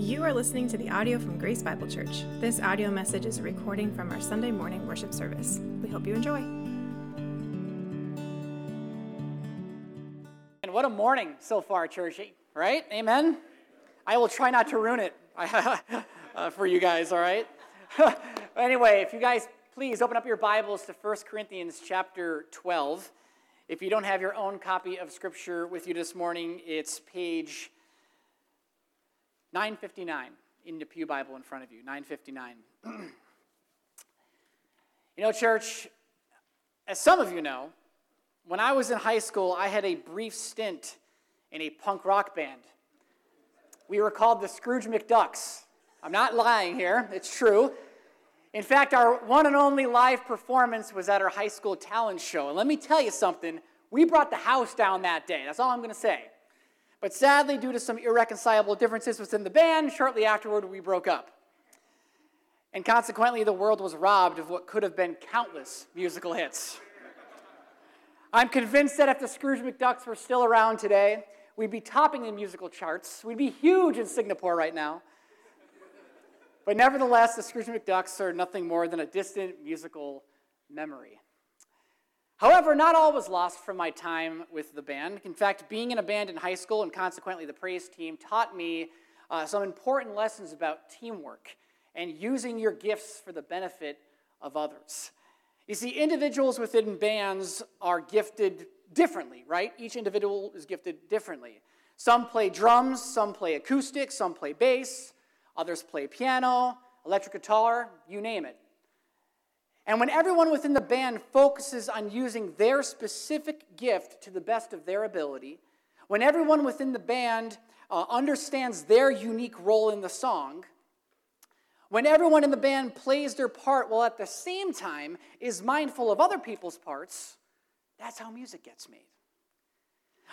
You are listening to the audio from Grace Bible Church. This audio message is a recording from our Sunday morning worship service. We hope you enjoy. And what a morning so far, churchy, right? Amen? I will try not to ruin it uh, for you guys, all right? anyway, if you guys please open up your Bibles to 1 Corinthians chapter 12. If you don't have your own copy of Scripture with you this morning, it's page 959 in the Pew Bible in front of you. 959. you know, church, as some of you know, when I was in high school, I had a brief stint in a punk rock band. We were called the Scrooge McDucks. I'm not lying here, it's true. In fact, our one and only live performance was at our high school talent show. And let me tell you something, we brought the house down that day. That's all I'm going to say. But sadly, due to some irreconcilable differences within the band, shortly afterward we broke up. And consequently, the world was robbed of what could have been countless musical hits. I'm convinced that if the Scrooge McDucks were still around today, we'd be topping the musical charts. We'd be huge in Singapore right now. But nevertheless, the Scrooge McDucks are nothing more than a distant musical memory. However, not all was lost from my time with the band. In fact, being in a band in high school and consequently the praise team taught me uh, some important lessons about teamwork and using your gifts for the benefit of others. You see, individuals within bands are gifted differently, right? Each individual is gifted differently. Some play drums, some play acoustic, some play bass, others play piano, electric guitar, you name it. And when everyone within the band focuses on using their specific gift to the best of their ability, when everyone within the band uh, understands their unique role in the song, when everyone in the band plays their part while at the same time is mindful of other people's parts, that's how music gets made.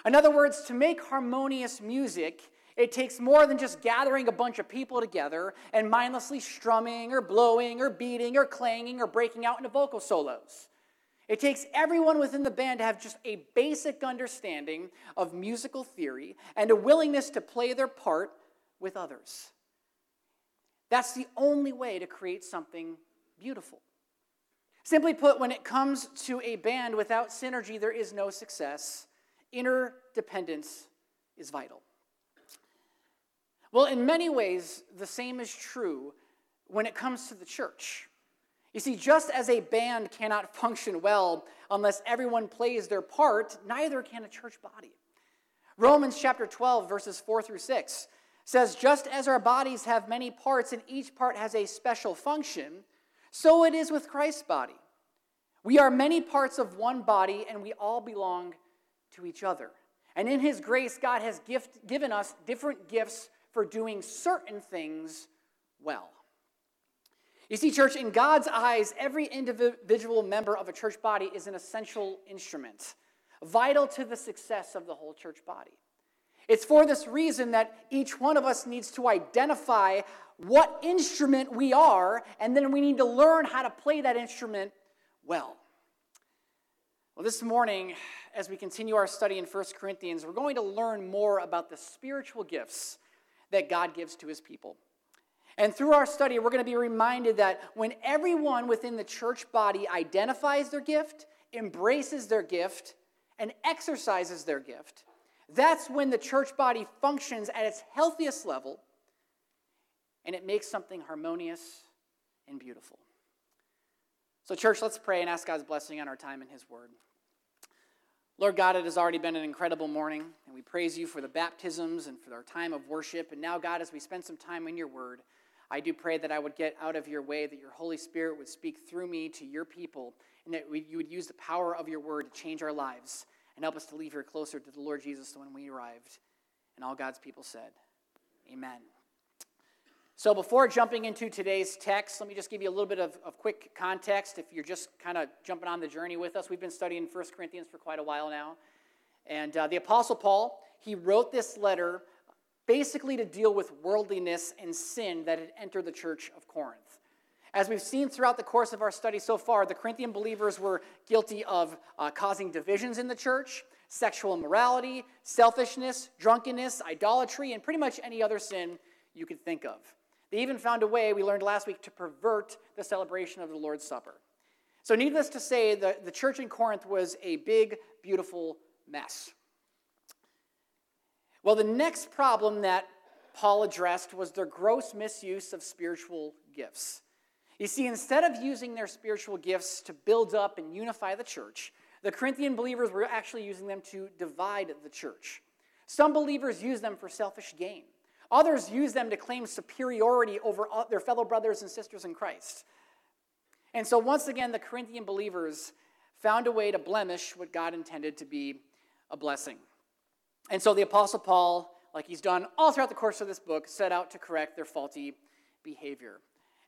In other words, to make harmonious music, it takes more than just gathering a bunch of people together and mindlessly strumming or blowing or beating or clanging or breaking out into vocal solos. It takes everyone within the band to have just a basic understanding of musical theory and a willingness to play their part with others. That's the only way to create something beautiful. Simply put, when it comes to a band without synergy, there is no success. Interdependence is vital. Well, in many ways, the same is true when it comes to the church. You see, just as a band cannot function well unless everyone plays their part, neither can a church body. Romans chapter 12, verses 4 through 6 says, Just as our bodies have many parts and each part has a special function, so it is with Christ's body. We are many parts of one body and we all belong to each other. And in His grace, God has gift, given us different gifts for doing certain things well. You see, church, in God's eyes, every individual member of a church body is an essential instrument, vital to the success of the whole church body. It's for this reason that each one of us needs to identify what instrument we are, and then we need to learn how to play that instrument well. Well, this morning, as we continue our study in 1 Corinthians, we're going to learn more about the spiritual gifts that God gives to his people. And through our study, we're going to be reminded that when everyone within the church body identifies their gift, embraces their gift, and exercises their gift, that's when the church body functions at its healthiest level and it makes something harmonious and beautiful. So, church, let's pray and ask God's blessing on our time in His Word. Lord God, it has already been an incredible morning, and we praise you for the baptisms and for our time of worship. And now, God, as we spend some time in your word, I do pray that I would get out of your way, that your Holy Spirit would speak through me to your people, and that you would use the power of your word to change our lives and help us to leave here closer to the Lord Jesus than when we arrived. And all God's people said, Amen. So, before jumping into today's text, let me just give you a little bit of, of quick context. If you're just kind of jumping on the journey with us, we've been studying 1 Corinthians for quite a while now. And uh, the Apostle Paul, he wrote this letter basically to deal with worldliness and sin that had entered the church of Corinth. As we've seen throughout the course of our study so far, the Corinthian believers were guilty of uh, causing divisions in the church, sexual immorality, selfishness, drunkenness, idolatry, and pretty much any other sin you could think of. They even found a way, we learned last week, to pervert the celebration of the Lord's Supper. So, needless to say, the, the church in Corinth was a big, beautiful mess. Well, the next problem that Paul addressed was their gross misuse of spiritual gifts. You see, instead of using their spiritual gifts to build up and unify the church, the Corinthian believers were actually using them to divide the church. Some believers use them for selfish gain. Others use them to claim superiority over their fellow brothers and sisters in Christ. And so, once again, the Corinthian believers found a way to blemish what God intended to be a blessing. And so, the Apostle Paul, like he's done all throughout the course of this book, set out to correct their faulty behavior.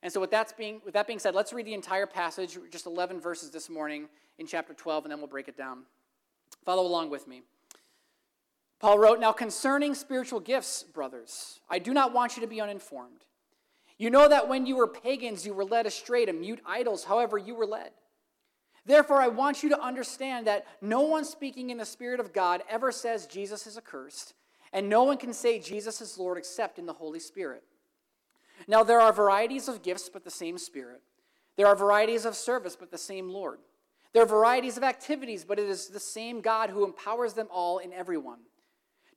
And so, with that being, with that being said, let's read the entire passage, just 11 verses this morning in chapter 12, and then we'll break it down. Follow along with me. Paul wrote, Now concerning spiritual gifts, brothers, I do not want you to be uninformed. You know that when you were pagans, you were led astray to mute idols, however, you were led. Therefore, I want you to understand that no one speaking in the Spirit of God ever says Jesus is accursed, and no one can say Jesus is Lord except in the Holy Spirit. Now, there are varieties of gifts, but the same Spirit. There are varieties of service, but the same Lord. There are varieties of activities, but it is the same God who empowers them all in everyone.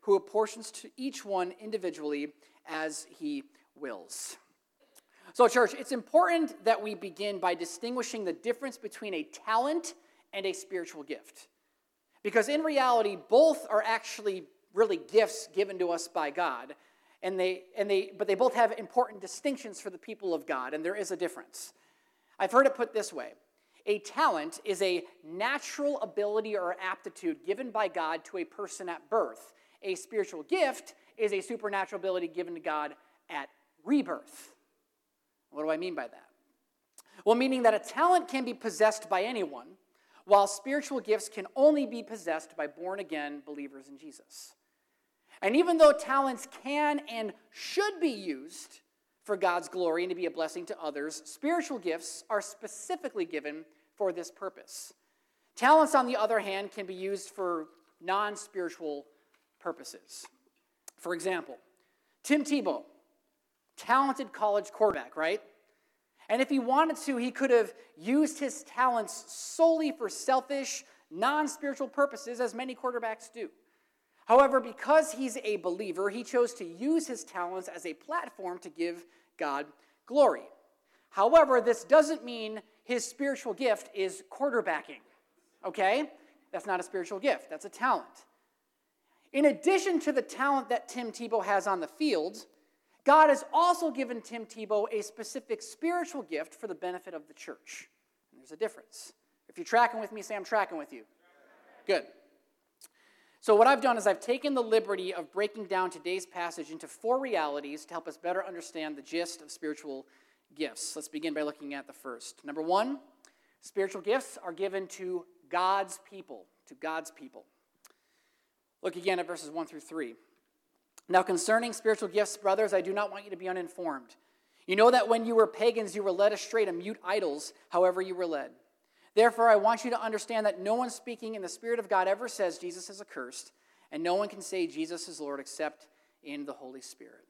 who apportions to each one individually as he wills. So, church, it's important that we begin by distinguishing the difference between a talent and a spiritual gift. Because in reality, both are actually really gifts given to us by God and they, and they, but they both have important distinctions for the people of God, and there is a difference. I've heard it put this way a talent is a natural ability or aptitude given by God to a person at birth. A spiritual gift is a supernatural ability given to God at rebirth. What do I mean by that? Well, meaning that a talent can be possessed by anyone, while spiritual gifts can only be possessed by born again believers in Jesus. And even though talents can and should be used for God's glory and to be a blessing to others, spiritual gifts are specifically given for this purpose. Talents, on the other hand, can be used for non spiritual purposes. For example, Tim Tebow, talented college quarterback, right? And if he wanted to, he could have used his talents solely for selfish, non spiritual purposes, as many quarterbacks do. However, because he's a believer, he chose to use his talents as a platform to give God glory. However, this doesn't mean his spiritual gift is quarterbacking, okay? That's not a spiritual gift, that's a talent. In addition to the talent that Tim Tebow has on the field, God has also given Tim Tebow a specific spiritual gift for the benefit of the church. And there's a difference. If you're tracking with me, say I'm tracking with you. Good. So, what I've done is I've taken the liberty of breaking down today's passage into four realities to help us better understand the gist of spiritual gifts. Let's begin by looking at the first. Number one, spiritual gifts are given to God's people. To God's people. Look again at verses 1 through 3. Now, concerning spiritual gifts, brothers, I do not want you to be uninformed. You know that when you were pagans, you were led astray to mute idols, however, you were led. Therefore, I want you to understand that no one speaking in the Spirit of God ever says Jesus is accursed, and no one can say Jesus is Lord except in the Holy Spirit.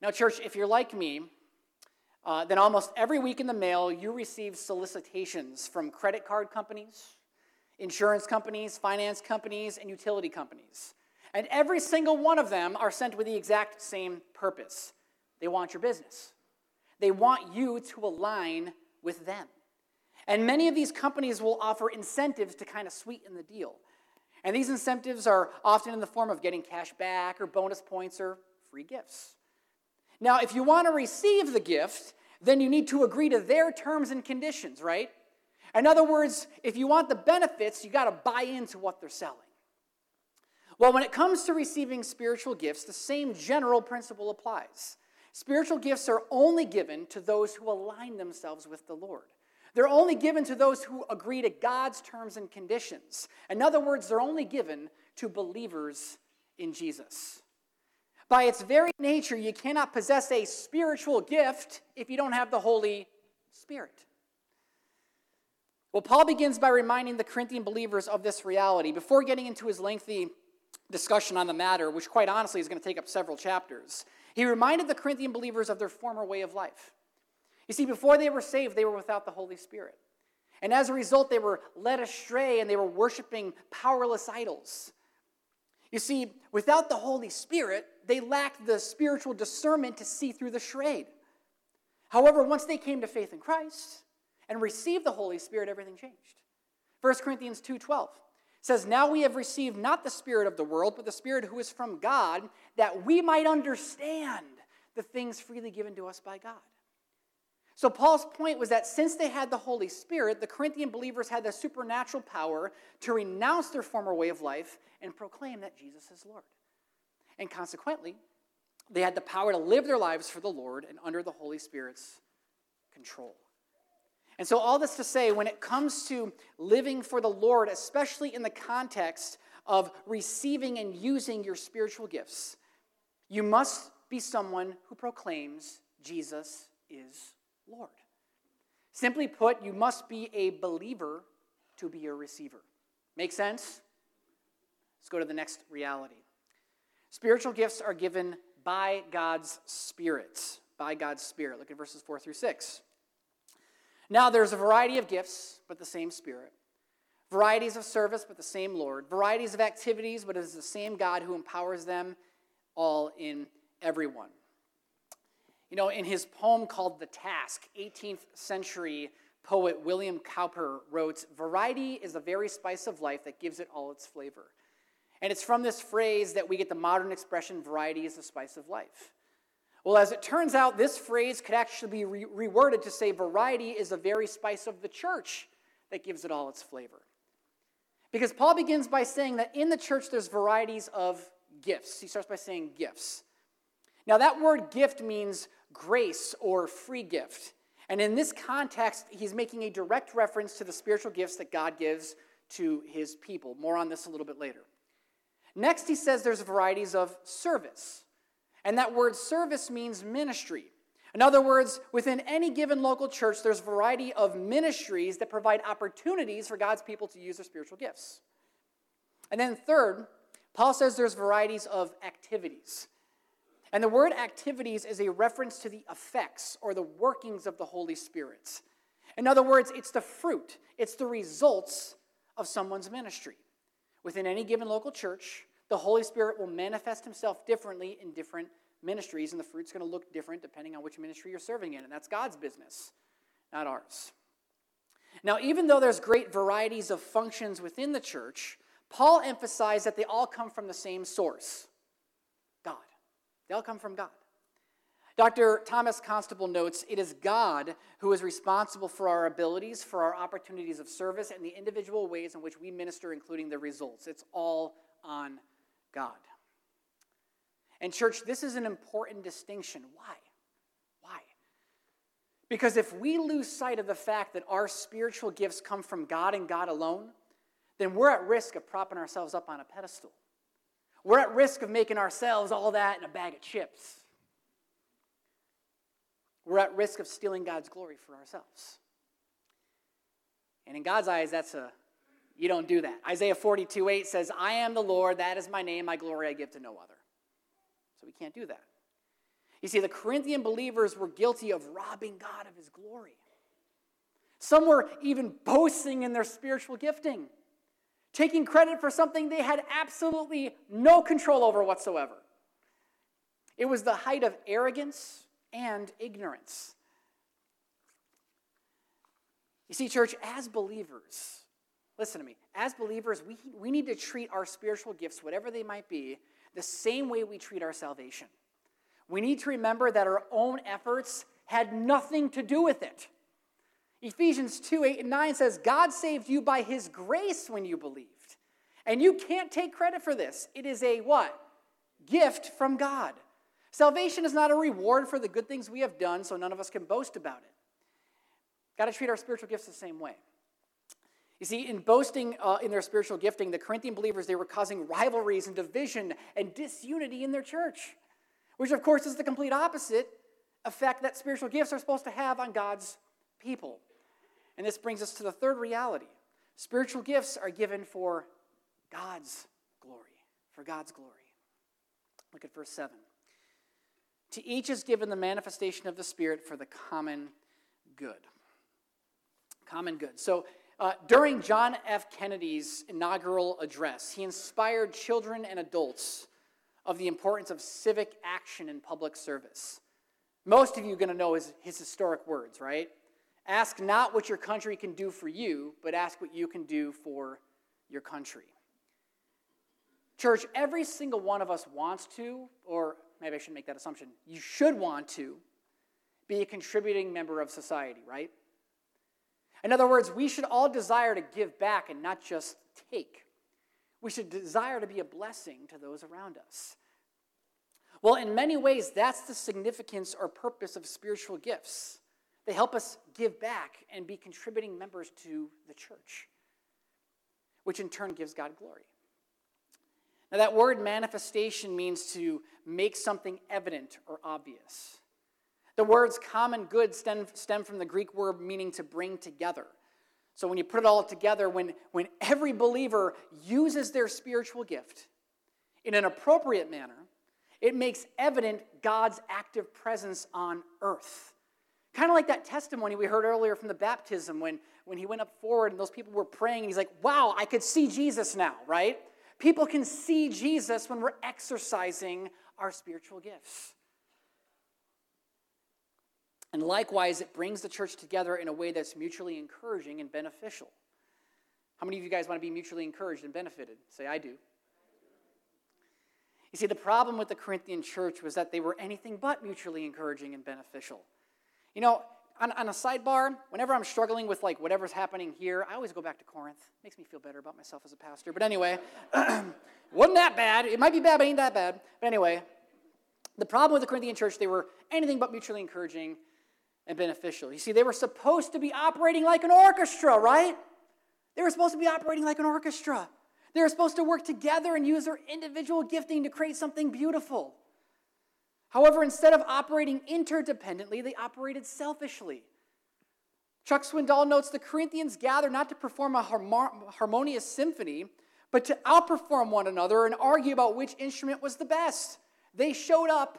Now, church, if you're like me, uh, then almost every week in the mail you receive solicitations from credit card companies, insurance companies, finance companies, and utility companies. And every single one of them are sent with the exact same purpose they want your business, they want you to align with them. And many of these companies will offer incentives to kind of sweeten the deal. And these incentives are often in the form of getting cash back or bonus points or free gifts. Now, if you want to receive the gift, then you need to agree to their terms and conditions, right? In other words, if you want the benefits, you got to buy into what they're selling. Well, when it comes to receiving spiritual gifts, the same general principle applies. Spiritual gifts are only given to those who align themselves with the Lord. They're only given to those who agree to God's terms and conditions. In other words, they're only given to believers in Jesus. By its very nature, you cannot possess a spiritual gift if you don't have the Holy Spirit. Well, Paul begins by reminding the Corinthian believers of this reality before getting into his lengthy discussion on the matter, which quite honestly is going to take up several chapters. He reminded the Corinthian believers of their former way of life. You see, before they were saved, they were without the Holy Spirit. And as a result, they were led astray and they were worshiping powerless idols. You see, without the Holy Spirit, they lacked the spiritual discernment to see through the charade. However, once they came to faith in Christ and received the Holy Spirit, everything changed. 1 Corinthians 2:12 says, "Now we have received not the spirit of the world, but the spirit who is from God, that we might understand the things freely given to us by God." So, Paul's point was that since they had the Holy Spirit, the Corinthian believers had the supernatural power to renounce their former way of life and proclaim that Jesus is Lord. And consequently, they had the power to live their lives for the Lord and under the Holy Spirit's control. And so, all this to say, when it comes to living for the Lord, especially in the context of receiving and using your spiritual gifts, you must be someone who proclaims Jesus is Lord. Simply put, you must be a believer to be a receiver. Make sense? Let's go to the next reality. Spiritual gifts are given by God's Spirit. By God's Spirit. Look at verses 4 through 6. Now, there's a variety of gifts, but the same Spirit. Varieties of service, but the same Lord. Varieties of activities, but it is the same God who empowers them all in everyone. You know, in his poem called The Task, 18th century poet William Cowper wrote Variety is the very spice of life that gives it all its flavor. And it's from this phrase that we get the modern expression, variety is the spice of life. Well, as it turns out, this phrase could actually be re- reworded to say variety is the very spice of the church that gives it all its flavor. Because Paul begins by saying that in the church there's varieties of gifts. He starts by saying gifts. Now, that word gift means grace or free gift. And in this context, he's making a direct reference to the spiritual gifts that God gives to his people. More on this a little bit later. Next, he says there's varieties of service. And that word service means ministry. In other words, within any given local church, there's a variety of ministries that provide opportunities for God's people to use their spiritual gifts. And then, third, Paul says there's varieties of activities. And the word activities is a reference to the effects or the workings of the Holy Spirit. In other words, it's the fruit, it's the results of someone's ministry. Within any given local church, the Holy Spirit will manifest himself differently in different ministries, and the fruit's going to look different depending on which ministry you're serving in, and that's God's business, not ours. Now, even though there's great varieties of functions within the church, Paul emphasized that they all come from the same source God. They all come from God. Dr. Thomas Constable notes it is God who is responsible for our abilities, for our opportunities of service, and the individual ways in which we minister, including the results. It's all on God. And, church, this is an important distinction. Why? Why? Because if we lose sight of the fact that our spiritual gifts come from God and God alone, then we're at risk of propping ourselves up on a pedestal. We're at risk of making ourselves all that in a bag of chips. We're at risk of stealing God's glory for ourselves. And in God's eyes, that's a you don't do that. Isaiah 42 8 says, I am the Lord, that is my name, my glory I give to no other. So we can't do that. You see, the Corinthian believers were guilty of robbing God of his glory. Some were even boasting in their spiritual gifting, taking credit for something they had absolutely no control over whatsoever. It was the height of arrogance and ignorance. You see, church, as believers, Listen to me. As believers, we, we need to treat our spiritual gifts, whatever they might be, the same way we treat our salvation. We need to remember that our own efforts had nothing to do with it. Ephesians 2 8 and 9 says, God saved you by his grace when you believed. And you can't take credit for this. It is a what? Gift from God. Salvation is not a reward for the good things we have done, so none of us can boast about it. Got to treat our spiritual gifts the same way. You see, in boasting uh, in their spiritual gifting, the Corinthian believers, they were causing rivalries and division and disunity in their church, which, of course, is the complete opposite effect that spiritual gifts are supposed to have on God's people. And this brings us to the third reality spiritual gifts are given for God's glory, for God's glory. Look at verse 7. To each is given the manifestation of the Spirit for the common good. Common good. So, uh, during John F. Kennedy's inaugural address, he inspired children and adults of the importance of civic action in public service. Most of you are going to know his, his historic words, right? Ask not what your country can do for you, but ask what you can do for your country. Church, every single one of us wants to, or maybe I shouldn't make that assumption, you should want to be a contributing member of society, right? In other words, we should all desire to give back and not just take. We should desire to be a blessing to those around us. Well, in many ways, that's the significance or purpose of spiritual gifts. They help us give back and be contributing members to the church, which in turn gives God glory. Now, that word manifestation means to make something evident or obvious. The words common good stem, stem from the Greek word meaning to bring together. So when you put it all together, when, when every believer uses their spiritual gift in an appropriate manner, it makes evident God's active presence on earth. Kind of like that testimony we heard earlier from the baptism when, when he went up forward and those people were praying, and he's like, wow, I could see Jesus now, right? People can see Jesus when we're exercising our spiritual gifts. And likewise, it brings the church together in a way that's mutually encouraging and beneficial. How many of you guys want to be mutually encouraged and benefited? Say, I do. You see, the problem with the Corinthian church was that they were anything but mutually encouraging and beneficial. You know, on, on, a sidebar, whenever I'm struggling with like whatever's happening here, I always go back to Corinth. It Makes me feel better about myself as a pastor. But anyway, wasn't that bad. It might be bad, but ain't that bad. But anyway, the problem with the Corinthian church, they were anything but mutually encouraging and beneficial. You see, they were supposed to be operating like an orchestra, right? They were supposed to be operating like an orchestra. They were supposed to work together and use their individual gifting to create something beautiful. However, instead of operating interdependently, they operated selfishly. Chuck Swindoll notes the Corinthians gathered not to perform a harmonious symphony, but to outperform one another and argue about which instrument was the best. They showed up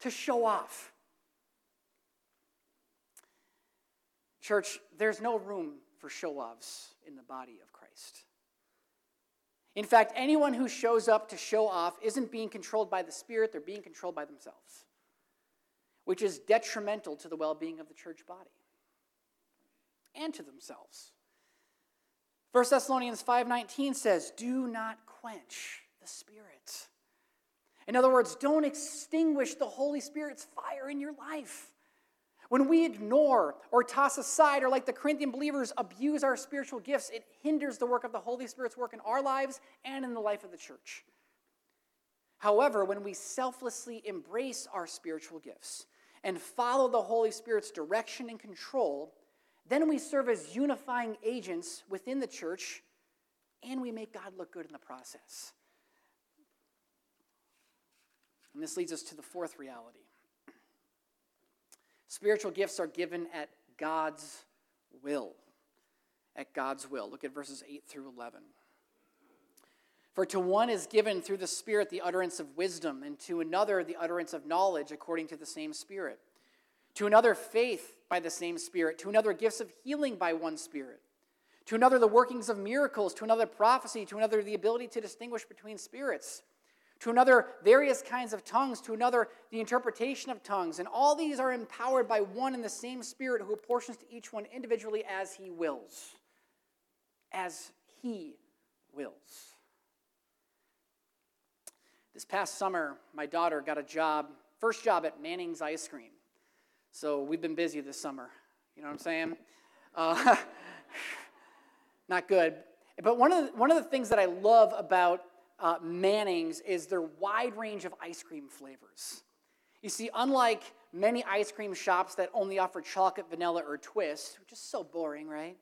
to show off. Church, there's no room for show offs in the body of Christ. In fact, anyone who shows up to show off isn't being controlled by the Spirit, they're being controlled by themselves, which is detrimental to the well being of the church body and to themselves. 1 Thessalonians 5:19 says, "Do not quench the spirit." In other words, don't extinguish the Holy Spirit's fire in your life. When we ignore or toss aside, or like the Corinthian believers, abuse our spiritual gifts, it hinders the work of the Holy Spirit's work in our lives and in the life of the church. However, when we selflessly embrace our spiritual gifts and follow the Holy Spirit's direction and control, then we serve as unifying agents within the church and we make God look good in the process. And this leads us to the fourth reality Spiritual gifts are given at God's will. At God's will. Look at verses 8 through 11. For to one is given through the Spirit the utterance of wisdom, and to another the utterance of knowledge according to the same Spirit. To another, faith by the same Spirit. To another, gifts of healing by one Spirit. To another, the workings of miracles. To another, prophecy. To another, the ability to distinguish between spirits to another, various kinds of tongues, to another, the interpretation of tongues. And all these are empowered by one and the same Spirit who apportions to each one individually as he wills. As he wills. This past summer, my daughter got a job, first job at Manning's Ice Cream. So we've been busy this summer. You know what I'm saying? Uh, not good. But one of, the, one of the things that I love about uh, Manning's is their wide range of ice cream flavors. You see, unlike many ice cream shops that only offer chocolate, vanilla, or twist, which is so boring, right?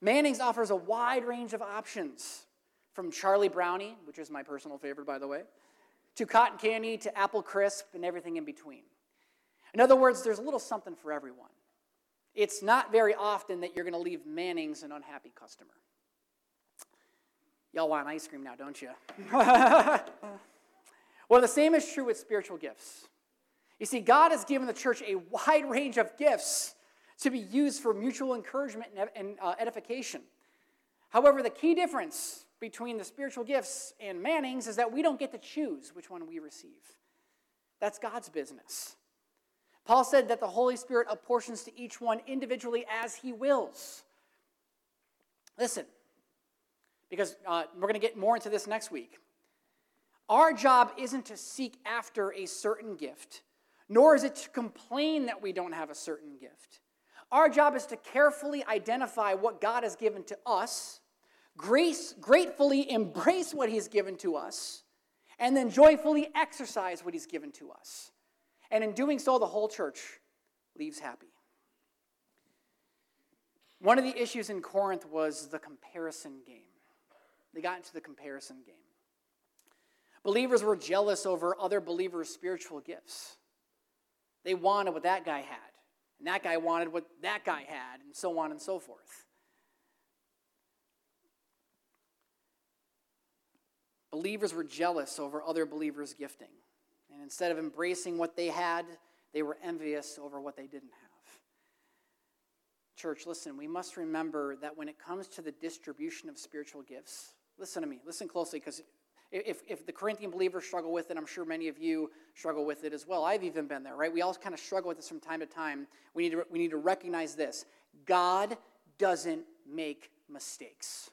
Manning's offers a wide range of options from Charlie Brownie, which is my personal favorite, by the way, to cotton candy, to apple crisp, and everything in between. In other words, there's a little something for everyone. It's not very often that you're going to leave Manning's an unhappy customer. Y'all want ice cream now, don't you? well, the same is true with spiritual gifts. You see, God has given the church a wide range of gifts to be used for mutual encouragement and uh, edification. However, the key difference between the spiritual gifts and Manning's is that we don't get to choose which one we receive. That's God's business. Paul said that the Holy Spirit apportions to each one individually as he wills. Listen, because uh, we're going to get more into this next week. Our job isn't to seek after a certain gift, nor is it to complain that we don't have a certain gift. Our job is to carefully identify what God has given to us, grace, gratefully embrace what He's given to us, and then joyfully exercise what He's given to us. And in doing so, the whole church leaves happy. One of the issues in Corinth was the comparison game. They got into the comparison game. Believers were jealous over other believers' spiritual gifts. They wanted what that guy had, and that guy wanted what that guy had, and so on and so forth. Believers were jealous over other believers' gifting. And instead of embracing what they had, they were envious over what they didn't have. Church, listen, we must remember that when it comes to the distribution of spiritual gifts, listen to me, listen closely, because if, if the Corinthian believers struggle with it, I'm sure many of you struggle with it as well. I've even been there, right? We all kind of struggle with this from time to time. We need to, we need to recognize this God doesn't make mistakes.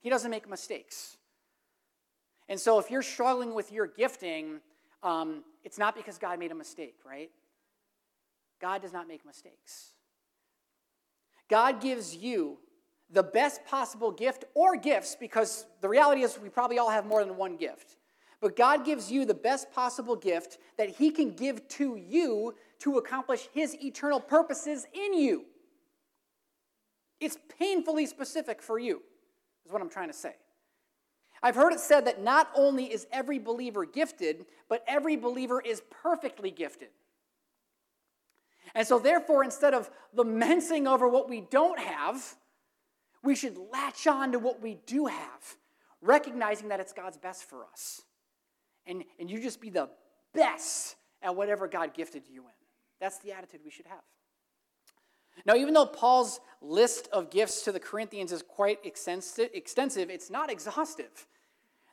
He doesn't make mistakes. And so if you're struggling with your gifting, um, it's not because God made a mistake, right? God does not make mistakes. God gives you the best possible gift or gifts because the reality is we probably all have more than one gift. But God gives you the best possible gift that He can give to you to accomplish His eternal purposes in you. It's painfully specific for you, is what I'm trying to say. I've heard it said that not only is every believer gifted, but every believer is perfectly gifted. And so, therefore, instead of lamenting over what we don't have, we should latch on to what we do have, recognizing that it's God's best for us. And, and you just be the best at whatever God gifted you in. That's the attitude we should have. Now, even though Paul's list of gifts to the Corinthians is quite extensive, it's not exhaustive.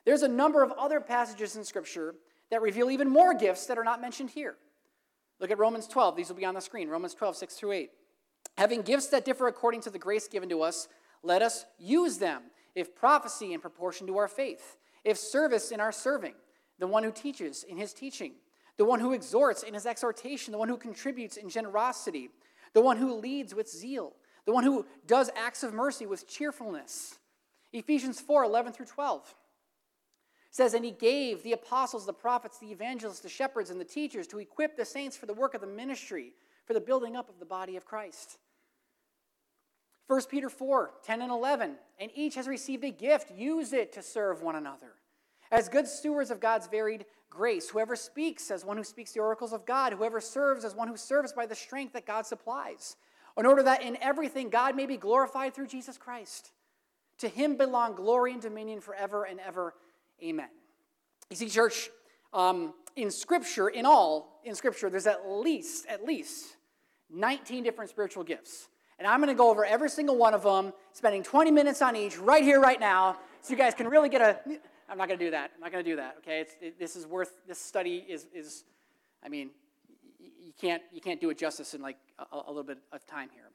There's a number of other passages in Scripture that reveal even more gifts that are not mentioned here. Look at Romans 12. These will be on the screen. Romans 12, 6 through 8. Having gifts that differ according to the grace given to us, let us use them. If prophecy in proportion to our faith, if service in our serving, the one who teaches in his teaching, the one who exhorts in his exhortation, the one who contributes in generosity, the one who leads with zeal, the one who does acts of mercy with cheerfulness. Ephesians 4 11 through 12 says, And he gave the apostles, the prophets, the evangelists, the shepherds, and the teachers to equip the saints for the work of the ministry, for the building up of the body of Christ. 1 Peter 4 10 and 11, and each has received a gift. Use it to serve one another. As good stewards of God's varied grace, whoever speaks as one who speaks the oracles of God, whoever serves as one who serves by the strength that God supplies, in order that in everything God may be glorified through Jesus Christ. To him belong glory and dominion forever and ever. Amen. You see, church, um, in Scripture, in all, in Scripture, there's at least, at least 19 different spiritual gifts. And I'm going to go over every single one of them, spending 20 minutes on each right here, right now, so you guys can really get a. I'm not going to do that. I'm not going to do that. Okay, it, this is worth. This study is is, I mean, you can't you can't do it justice in like a, a little bit of time here.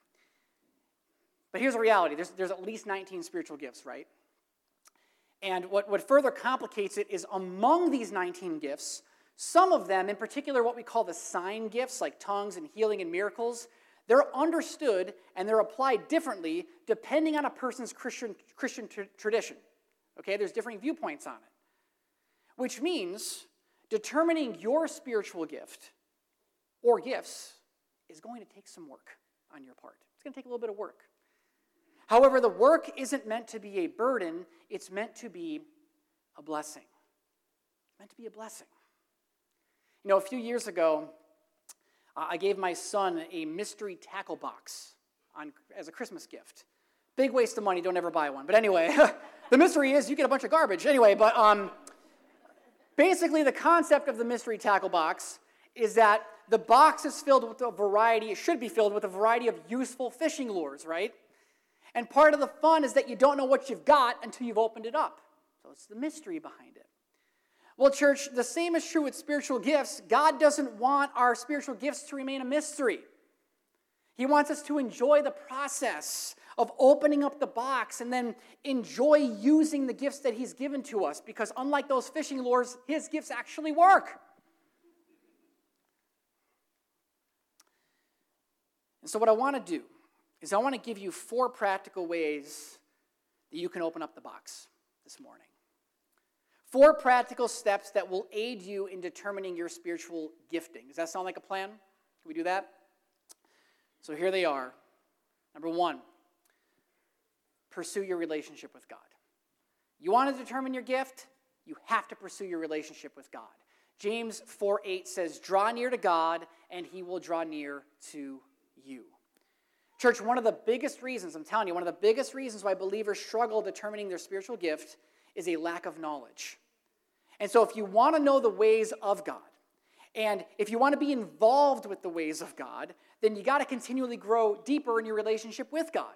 But here's the reality: there's there's at least 19 spiritual gifts, right? And what, what further complicates it is among these 19 gifts, some of them, in particular what we call the sign gifts, like tongues and healing and miracles, they're understood and they're applied differently depending on a person's Christian, Christian tradition. Okay, there's differing viewpoints on it. Which means, determining your spiritual gift or gifts is going to take some work on your part. It's going to take a little bit of work. However, the work isn't meant to be a burden, it's meant to be a blessing. meant to be a blessing. You know, a few years ago, I gave my son a mystery tackle box on, as a Christmas gift. Big waste of money, don't ever buy one. But anyway, the mystery is you get a bunch of garbage. Anyway, but um, basically, the concept of the mystery tackle box is that the box is filled with a variety, it should be filled with a variety of useful fishing lures, right? And part of the fun is that you don't know what you've got until you've opened it up. So it's the mystery behind it. Well, church, the same is true with spiritual gifts. God doesn't want our spiritual gifts to remain a mystery. He wants us to enjoy the process of opening up the box and then enjoy using the gifts that He's given to us because, unlike those fishing lures, His gifts actually work. And so, what I want to do is I want to give you four practical ways that you can open up the box this morning. Four practical steps that will aid you in determining your spiritual gifting. Does that sound like a plan? Can we do that? So here they are. Number one, pursue your relationship with God. You want to determine your gift? You have to pursue your relationship with God. James 4 8 says, Draw near to God, and he will draw near to you. Church, one of the biggest reasons, I'm telling you, one of the biggest reasons why believers struggle determining their spiritual gift is a lack of knowledge. And so, if you want to know the ways of God, and if you want to be involved with the ways of God, then you got to continually grow deeper in your relationship with God.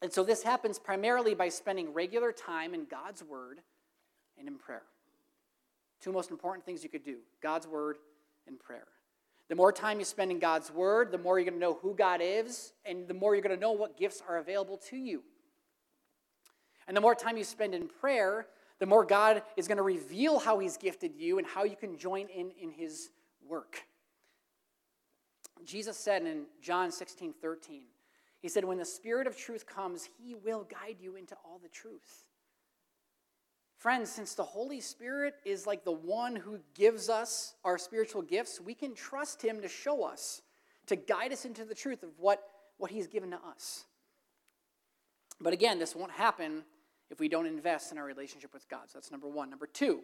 And so, this happens primarily by spending regular time in God's Word and in prayer. Two most important things you could do God's Word and prayer. The more time you spend in God's Word, the more you're going to know who God is, and the more you're going to know what gifts are available to you. And the more time you spend in prayer, the more God is going to reveal how He's gifted you and how you can join in in His work. Jesus said in John 16 13, He said, When the Spirit of truth comes, He will guide you into all the truth. Friends, since the Holy Spirit is like the one who gives us our spiritual gifts, we can trust Him to show us, to guide us into the truth of what, what He's given to us. But again, this won't happen if we don't invest in our relationship with God. So that's number one. Number two,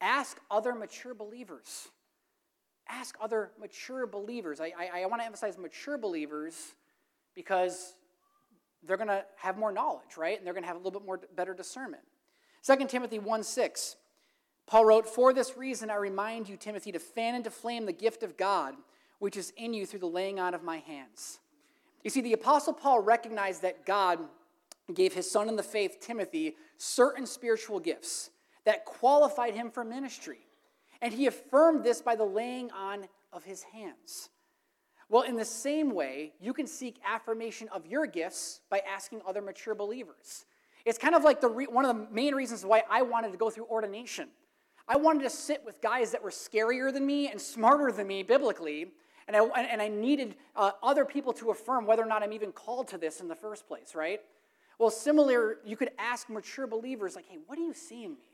ask other mature believers. Ask other mature believers. I, I, I want to emphasize mature believers because they're going to have more knowledge, right? And they're going to have a little bit more better discernment. 2 Timothy 1 6, Paul wrote, For this reason I remind you, Timothy, to fan into flame the gift of God, which is in you through the laying on of my hands. You see, the Apostle Paul recognized that God gave his son in the faith, Timothy, certain spiritual gifts that qualified him for ministry. And he affirmed this by the laying on of his hands. Well, in the same way, you can seek affirmation of your gifts by asking other mature believers. It's kind of like the re- one of the main reasons why I wanted to go through ordination. I wanted to sit with guys that were scarier than me and smarter than me biblically, and I, and I needed uh, other people to affirm whether or not I'm even called to this in the first place, right? Well, similar, you could ask mature believers, like, hey, what do you see in me?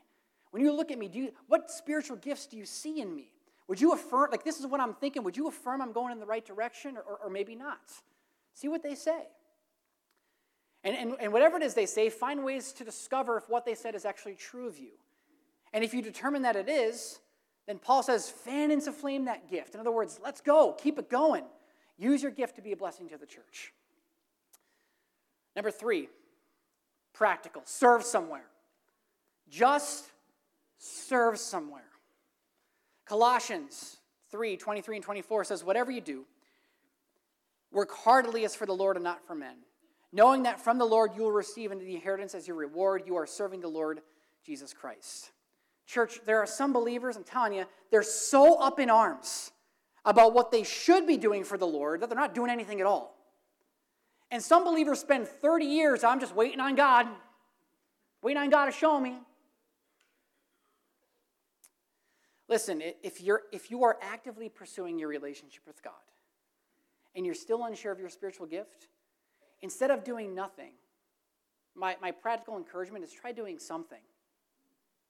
When you look at me, do you, what spiritual gifts do you see in me? Would you affirm, like, this is what I'm thinking, would you affirm I'm going in the right direction or, or, or maybe not? See what they say. And, and, and whatever it is they say, find ways to discover if what they said is actually true of you. And if you determine that it is, then Paul says, fan into flame that gift. In other words, let's go, keep it going. Use your gift to be a blessing to the church. Number three, practical. Serve somewhere. Just serve somewhere. Colossians 3 23 and 24 says, Whatever you do, work heartily as for the Lord and not for men, knowing that from the Lord you will receive into the inheritance as your reward. You are serving the Lord Jesus Christ. Church, there are some believers, I'm telling you, they're so up in arms about what they should be doing for the Lord that they're not doing anything at all. And some believers spend 30 years, I'm just waiting on God, waiting on God to show me. Listen, if, you're, if you are actively pursuing your relationship with God and you're still unsure of your spiritual gift, instead of doing nothing, my, my practical encouragement is try doing something.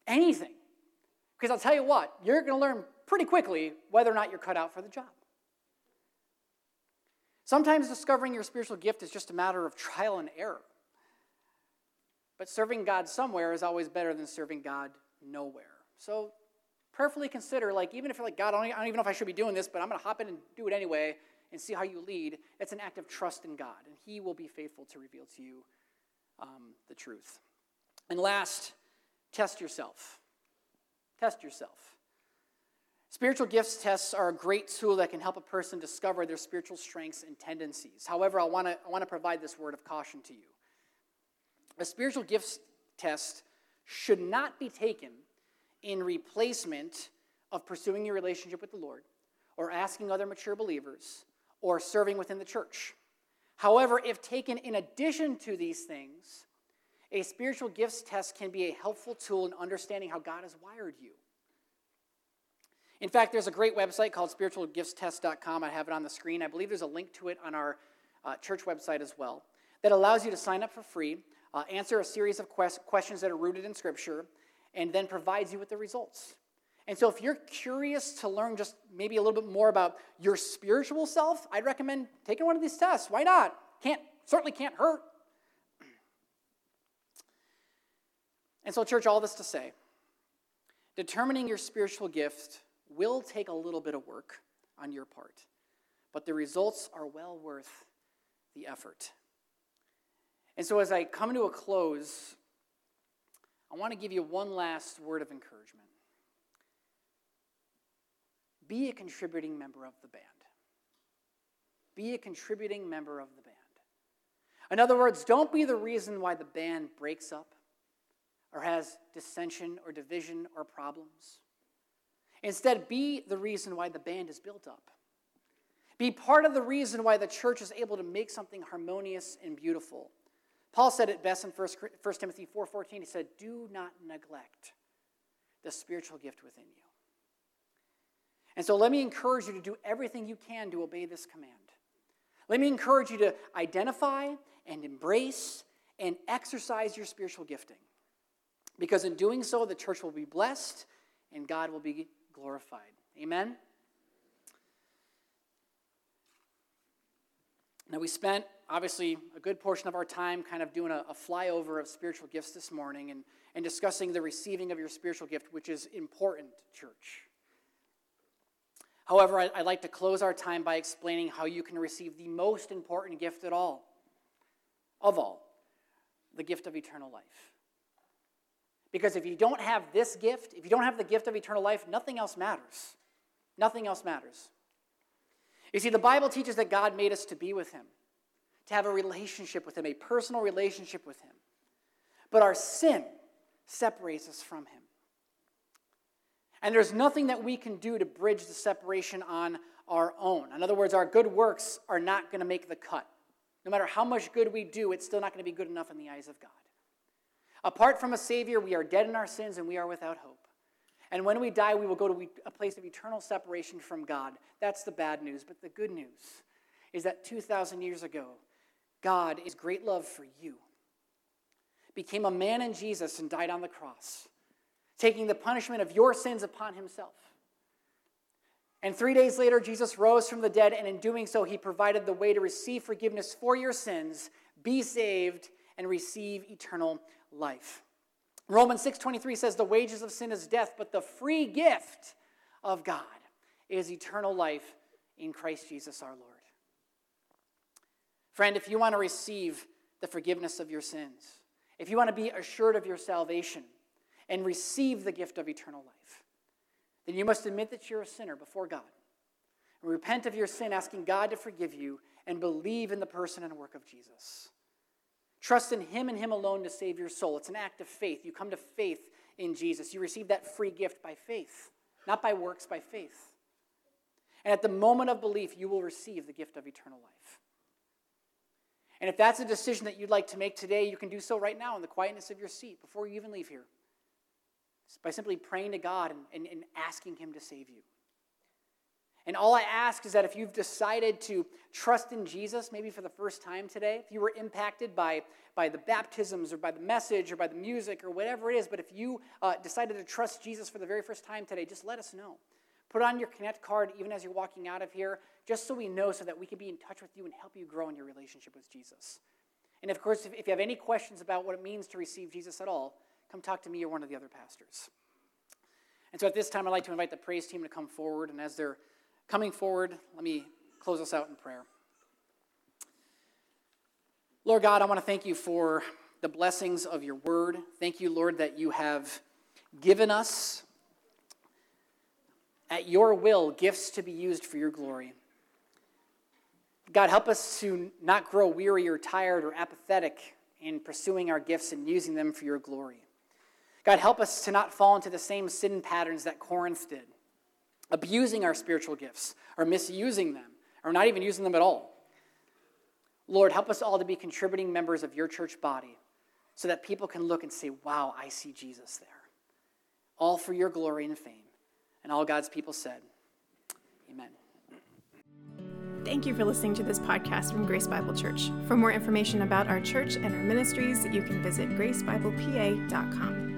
Anything. Because I'll tell you what, you're going to learn pretty quickly whether or not you're cut out for the job. Sometimes discovering your spiritual gift is just a matter of trial and error. But serving God somewhere is always better than serving God nowhere. So prayerfully consider, like, even if you're like, God, I don't, I don't even know if I should be doing this, but I'm going to hop in and do it anyway and see how you lead. It's an act of trust in God, and He will be faithful to reveal to you um, the truth. And last, test yourself. Test yourself. Spiritual gifts tests are a great tool that can help a person discover their spiritual strengths and tendencies. However, I want to I provide this word of caution to you. A spiritual gifts test should not be taken in replacement of pursuing your relationship with the Lord or asking other mature believers or serving within the church. However, if taken in addition to these things, a spiritual gifts test can be a helpful tool in understanding how God has wired you. In fact, there's a great website called spiritualgiftstest.com. I have it on the screen. I believe there's a link to it on our uh, church website as well that allows you to sign up for free, uh, answer a series of quest- questions that are rooted in Scripture, and then provides you with the results. And so, if you're curious to learn just maybe a little bit more about your spiritual self, I'd recommend taking one of these tests. Why not? Can't certainly can't hurt. And so, church, all this to say, determining your spiritual gift will take a little bit of work on your part, but the results are well worth the effort. And so, as I come to a close, I want to give you one last word of encouragement. Be a contributing member of the band. Be a contributing member of the band. In other words, don't be the reason why the band breaks up or has dissension or division or problems. Instead, be the reason why the band is built up. Be part of the reason why the church is able to make something harmonious and beautiful. Paul said it best in 1 Timothy 4:14. He said, "Do not neglect the spiritual gift within you." And so let me encourage you to do everything you can to obey this command. Let me encourage you to identify and embrace and exercise your spiritual gifting. Because in doing so, the church will be blessed and God will be glorified. Amen? Now, we spent obviously a good portion of our time kind of doing a, a, flyover of spiritual gifts this morning and, and discussing the receiving of your spiritual gift, which is important, church. However, I, I'd like to close our time by explaining how you can receive the most important gift at all, of all, the gift of eternal life. Because if you don't have this gift, if you don't have the gift of eternal life, nothing else matters. Nothing else matters. You see, the Bible teaches that God made us to be with Him, to have a relationship with Him, a personal relationship with Him. But our sin separates us from Him. And there's nothing that we can do to bridge the separation on our own. In other words, our good works are not going to make the cut. No matter how much good we do, it's still not going to be good enough in the eyes of God. Apart from a Savior, we are dead in our sins and we are without hope. And when we die, we will go to a place of eternal separation from God. That's the bad news. But the good news is that 2,000 years ago, God, is great love for you, became a man in Jesus and died on the cross, taking the punishment of your sins upon himself. And three days later, Jesus rose from the dead, and in doing so, he provided the way to receive forgiveness for your sins, be saved, and receive eternal life. Romans 6:23 says the wages of sin is death, but the free gift of God is eternal life in Christ Jesus our Lord. Friend, if you want to receive the forgiveness of your sins, if you want to be assured of your salvation and receive the gift of eternal life, then you must admit that you're a sinner before God. And repent of your sin, asking God to forgive you, and believe in the person and work of Jesus. Trust in Him and Him alone to save your soul. It's an act of faith. You come to faith in Jesus. You receive that free gift by faith, not by works, by faith. And at the moment of belief, you will receive the gift of eternal life. And if that's a decision that you'd like to make today, you can do so right now in the quietness of your seat before you even leave here. By simply praying to God and, and, and asking Him to save you. And all I ask is that if you've decided to trust in Jesus, maybe for the first time today, if you were impacted by, by the baptisms or by the message or by the music or whatever it is, but if you uh, decided to trust Jesus for the very first time today, just let us know. Put on your Connect card even as you're walking out of here, just so we know, so that we can be in touch with you and help you grow in your relationship with Jesus. And of course, if, if you have any questions about what it means to receive Jesus at all, come talk to me or one of the other pastors. And so at this time, I'd like to invite the praise team to come forward, and as they're coming forward, let me close us out in prayer. Lord God, I want to thank you for the blessings of your word. Thank you, Lord, that you have given us at your will gifts to be used for your glory. God, help us to not grow weary or tired or apathetic in pursuing our gifts and using them for your glory. God, help us to not fall into the same sin patterns that Corinth did abusing our spiritual gifts or misusing them or not even using them at all. Lord, help us all to be contributing members of your church body so that people can look and say, wow, I see Jesus there. All for your glory and fame. And all God's people said, Amen. Thank you for listening to this podcast from Grace Bible Church. For more information about our church and our ministries, you can visit gracebiblepa.com.